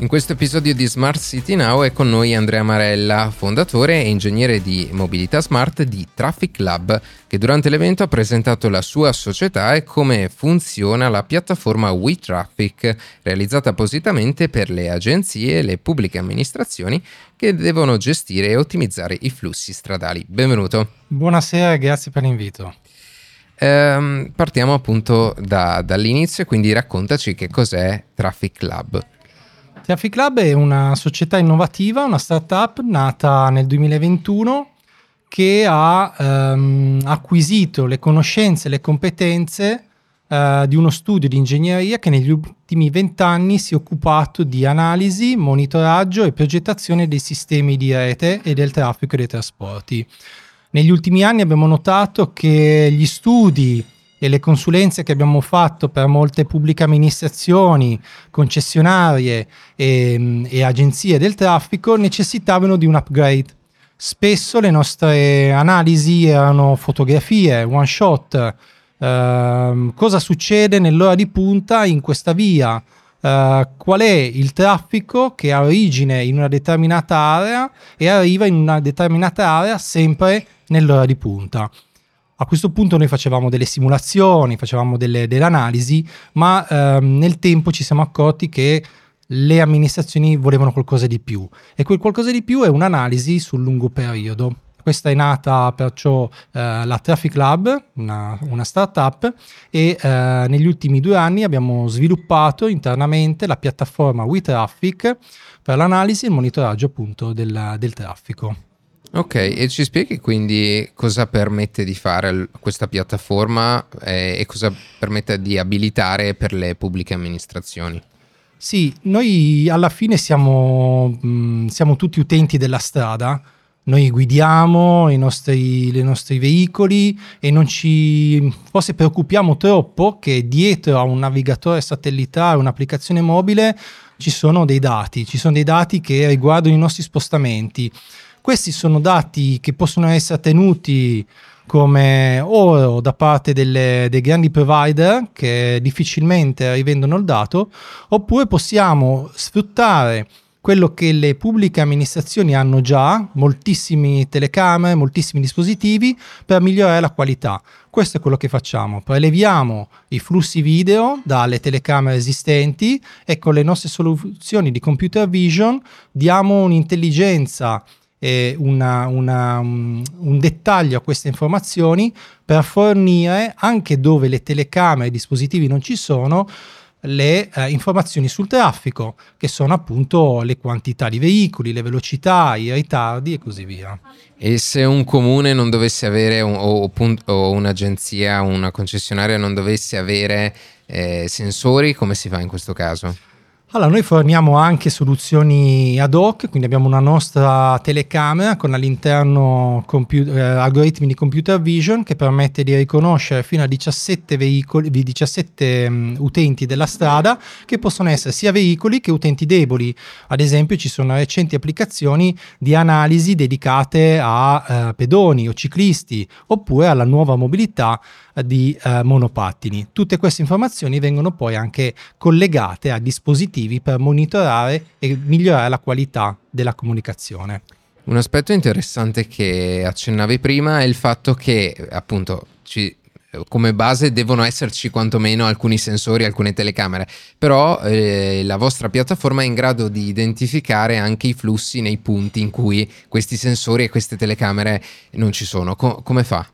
In questo episodio di Smart City Now è con noi Andrea Marella, fondatore e ingegnere di mobilità smart di Traffic Lab, che durante l'evento ha presentato la sua società e come funziona la piattaforma WeTraffic, realizzata appositamente per le agenzie e le pubbliche amministrazioni che devono gestire e ottimizzare i flussi stradali. Benvenuto. Buonasera e grazie per l'invito. Ehm, partiamo appunto da, dall'inizio, quindi raccontaci che cos'è Traffic Lab. Traffic Lab è una società innovativa, una startup nata nel 2021 che ha ehm, acquisito le conoscenze e le competenze eh, di uno studio di ingegneria che negli ultimi vent'anni si è occupato di analisi, monitoraggio e progettazione dei sistemi di rete e del traffico dei trasporti. Negli ultimi anni abbiamo notato che gli studi e le consulenze che abbiamo fatto per molte pubbliche amministrazioni, concessionarie e, e agenzie del traffico necessitavano di un upgrade. Spesso le nostre analisi erano fotografie, one shot, Uh, cosa succede nell'ora di punta in questa via, uh, qual è il traffico che ha origine in una determinata area e arriva in una determinata area sempre nell'ora di punta. A questo punto noi facevamo delle simulazioni, facevamo delle, delle analisi, ma ehm, nel tempo ci siamo accorti che le amministrazioni volevano qualcosa di più e quel qualcosa di più è un'analisi sul lungo periodo. Questa è nata perciò eh, la Traffic Lab, una, una startup, e eh, negli ultimi due anni abbiamo sviluppato internamente la piattaforma WeTraffic per l'analisi e il monitoraggio appunto del, del traffico. Ok, e ci spieghi quindi cosa permette di fare questa piattaforma eh, e cosa permette di abilitare per le pubbliche amministrazioni? Sì, noi alla fine siamo, mh, mm, siamo tutti utenti della strada, noi guidiamo i nostri, i nostri, veicoli e non ci forse preoccupiamo troppo che dietro a un navigatore satellitare, un'applicazione mobile, ci sono dei dati, ci sono dei dati che riguardano i nostri spostamenti. Questi sono dati che possono essere tenuti come oro da parte delle, dei grandi provider che difficilmente rivendono il dato, oppure possiamo sfruttare quello che le pubbliche amministrazioni hanno già, moltissimi telecamere, moltissimi dispositivi, per migliorare la qualità. Questo è quello che facciamo, preleviamo i flussi video dalle telecamere esistenti e con le nostre soluzioni di computer vision diamo un'intelligenza eh, una, una, un, un dettaglio a queste informazioni per fornire anche dove le telecamere e i dispositivi non ci sono le eh, informazioni sul traffico, che sono appunto le quantità di veicoli, le velocità, i ritardi e così via. E se un comune non dovesse avere, un, o, o, un'agenzia, una concessionaria non dovesse avere eh, sensori, come si fa in questo caso? Allora, noi forniamo anche soluzioni ad hoc, quindi abbiamo una nostra telecamera con all'interno computer, eh, algoritmi di computer vision che permette di riconoscere fino a 17 veicoli, 17 um, utenti della strada che possono essere sia veicoli che utenti deboli. Ad esempio, ci sono recenti applicazioni di analisi dedicate a uh, pedoni o ciclisti oppure alla nuova mobilità di uh, monopattini. Tutte queste informazioni vengono poi anche collegate a dispositivi dispositivi per monitorare e migliorare la qualità della comunicazione. Un aspetto interessante che accennavi prima è il fatto che appunto ci, come base devono esserci quantomeno alcuni sensori, alcune telecamere, però eh, la vostra piattaforma è in grado di identificare anche i flussi nei punti in cui questi sensori e queste telecamere non ci sono. Co- come fa?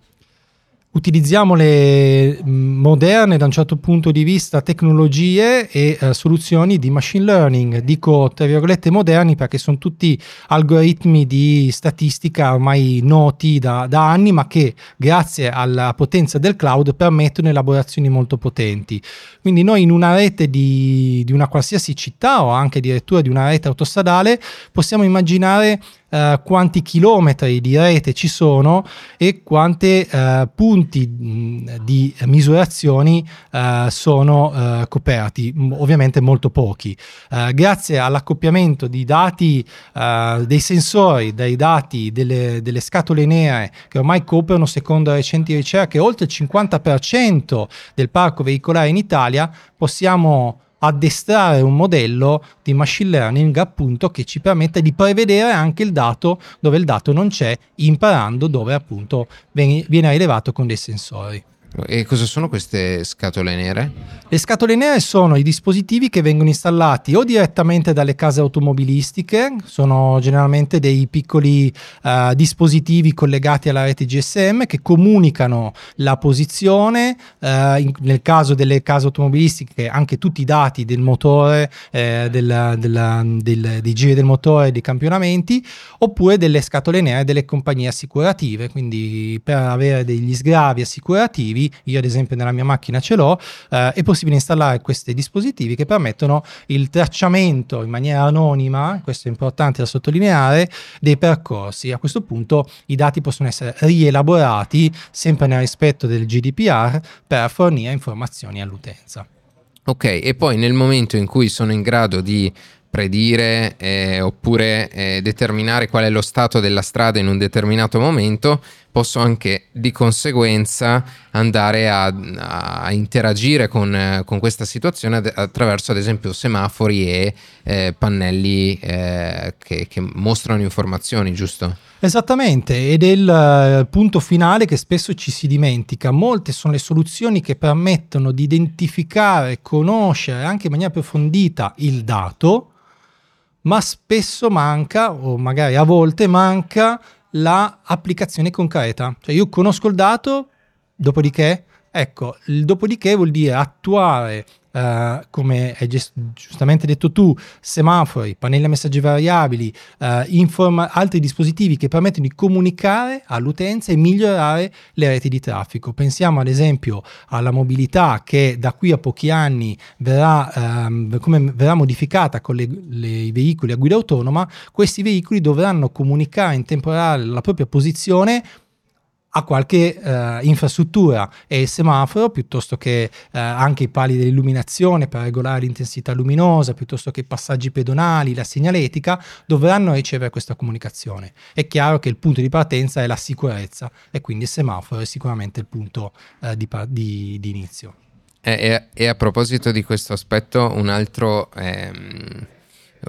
Utilizziamo le mm, moderne da un certo punto di vista tecnologie e eh, soluzioni di machine learning. Dico tra virgolette moderni perché sono tutti algoritmi di statistica ormai noti da, da anni, ma che grazie alla potenza del cloud permettono elaborazioni molto potenti. Quindi noi in una rete di, di una qualsiasi città o anche addirittura di una rete autostradale possiamo immaginare eh, quanti chilometri di rete ci sono e quanti eh, punti mh, di misurazioni eh, sono eh, coperti, ovviamente molto pochi. Eh, grazie all'accoppiamento di dati dei sensori, dai dati delle, delle scatole nere che ormai coprono, secondo recenti ricerche, oltre il 50% del parco veicolare in Italia, possiamo addestrare un modello di machine learning appunto che ci permette di prevedere anche il dato dove il dato non c'è, imparando dove appunto viene rilevato con dei sensori. E cosa sono queste scatole nere? Le scatole nere sono i dispositivi che vengono installati o direttamente dalle case automobilistiche, sono generalmente dei piccoli uh, dispositivi collegati alla rete GSM che comunicano la posizione, uh, in, nel caso delle case automobilistiche anche tutti i dati del motore, eh, del, del, del, dei giri del motore, dei campionamenti, oppure delle scatole nere delle compagnie assicurative, quindi per avere degli sgravi assicurativi io ad esempio nella mia macchina ce l'ho, eh, è possibile installare questi dispositivi che permettono il tracciamento in maniera anonima, questo è importante da sottolineare, dei percorsi. A questo punto i dati possono essere rielaborati sempre nel rispetto del GDPR per fornire informazioni all'utenza. Ok, e poi nel momento in cui sono in grado di predire eh, oppure eh, determinare qual è lo stato della strada in un determinato momento, posso anche di conseguenza andare a, a interagire con, con, questa situazione attraverso ad esempio semafori e eh, pannelli eh, che, che mostrano informazioni, giusto? Esattamente, ed è il uh, punto finale che spesso ci si dimentica. Molte sono le soluzioni che permettono di identificare, conoscere anche in maniera approfondita il dato, ma spesso manca, o magari a volte manca, l'applicazione concreta. Cioè io conosco il dato, dopodiché, ecco, dopodiché vuol dire attuare Uh, come hai giustamente detto tu, semafori, pannelli a messaggi variabili, uh, informa- altri dispositivi che permettono di comunicare all'utenza e migliorare le reti di traffico. Pensiamo ad esempio alla mobilità che da qui a pochi anni verrà, come verrà modificata con le, le, i veicoli a guida autonoma, questi veicoli dovranno comunicare in tempo reale la propria posizione a qualche eh, infrastruttura e il semaforo piuttosto che eh, anche i pali dell'illuminazione per regolare l'intensità luminosa, piuttosto che i passaggi pedonali, la segnaletica, dovranno ricevere questa comunicazione. È chiaro che il punto di partenza è la sicurezza e quindi il semaforo è sicuramente il punto eh, di, di, di, inizio. E, e, a proposito di questo aspetto, un altro... Ehm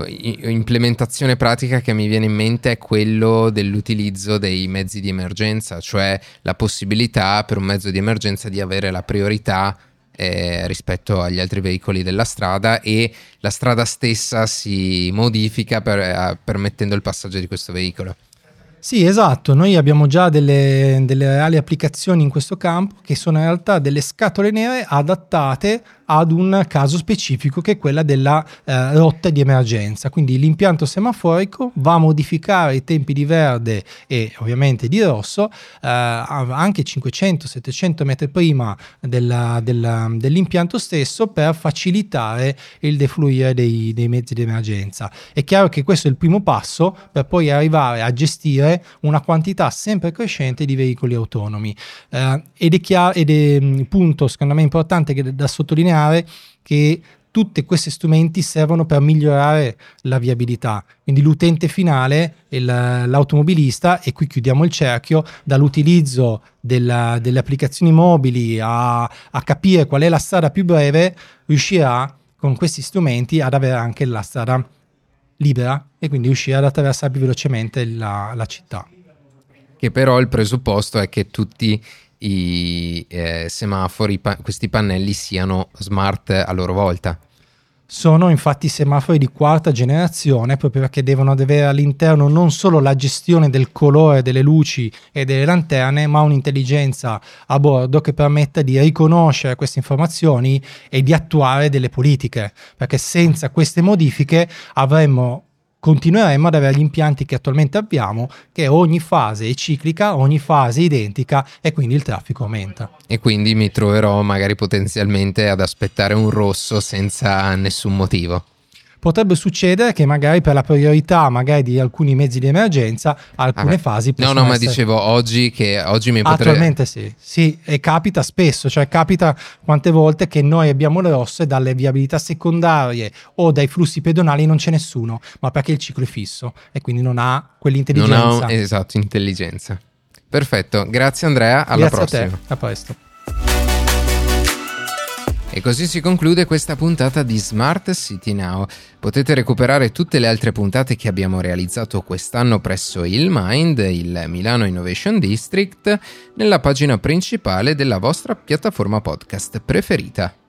implementazione pratica che mi viene in mente è quello dell'utilizzo dei mezzi di emergenza, cioè la possibilità per un mezzo di emergenza di avere la priorità eh, rispetto agli altri veicoli della strada e la strada stessa si modifica per, eh, permettendo il passaggio di questo veicolo. Sì, esatto, noi abbiamo già delle, delle, reali applicazioni in questo campo che sono in realtà delle scatole nere adattate ad un caso specifico che è quella della eh, rotta di emergenza. Quindi l'impianto semaforico va a modificare i tempi di verde e ovviamente di rosso eh, anche 500-700 metri prima della, della, dell'impianto stesso per facilitare il defluire dei, dei mezzi di emergenza. È chiaro che questo è il primo passo per poi arrivare a gestire una quantità sempre crescente di veicoli autonomi. Eh, ed è chiaro, ed è un punto secondo me importante da sottolineare che tutti questi strumenti servono per migliorare la viabilità. Quindi l'utente finale, il, l'automobilista, e qui chiudiamo il cerchio, dall'utilizzo della, delle applicazioni mobili a, a capire qual è la strada più breve, riuscirà con questi strumenti ad avere anche la strada libera e quindi riuscire ad attraversare più velocemente la, la città. Che però il presupposto è che tutti i eh, semafori, pa- questi pannelli siano smart a loro volta. Sono infatti semafori di quarta generazione proprio perché devono avere all'interno non solo la gestione del colore delle luci e delle lanterne, ma un'intelligenza a bordo che permetta di riconoscere queste informazioni e di attuare delle politiche, perché senza queste modifiche avremmo continueremo ad avere gli impianti che attualmente abbiamo, che ogni fase è ciclica, ogni fase è identica e quindi il traffico aumenta. E quindi mi troverò magari potenzialmente ad aspettare un rosso senza nessun motivo potrebbe succedere che magari per la priorità magari di alcuni mezzi di emergenza alcune ah, fasi possono No, no, essere... ma dicevo oggi che oggi mi potrei Attualmente sì. Sì, e capita spesso, cioè capita quante volte che noi abbiamo le rosse dalle viabilità secondarie o dai flussi pedonali non c'è nessuno, ma perché il ciclo è fisso e quindi non ha quell'intelligenza. Non ha esatto, intelligenza. Perfetto, grazie Andrea, alla grazie prossima. A, te. a presto. E così si conclude questa puntata di Smart City Now. Potete recuperare tutte le altre puntate che abbiamo realizzato quest'anno presso il Mind, il Milano Innovation District, nella pagina principale della vostra piattaforma podcast preferita.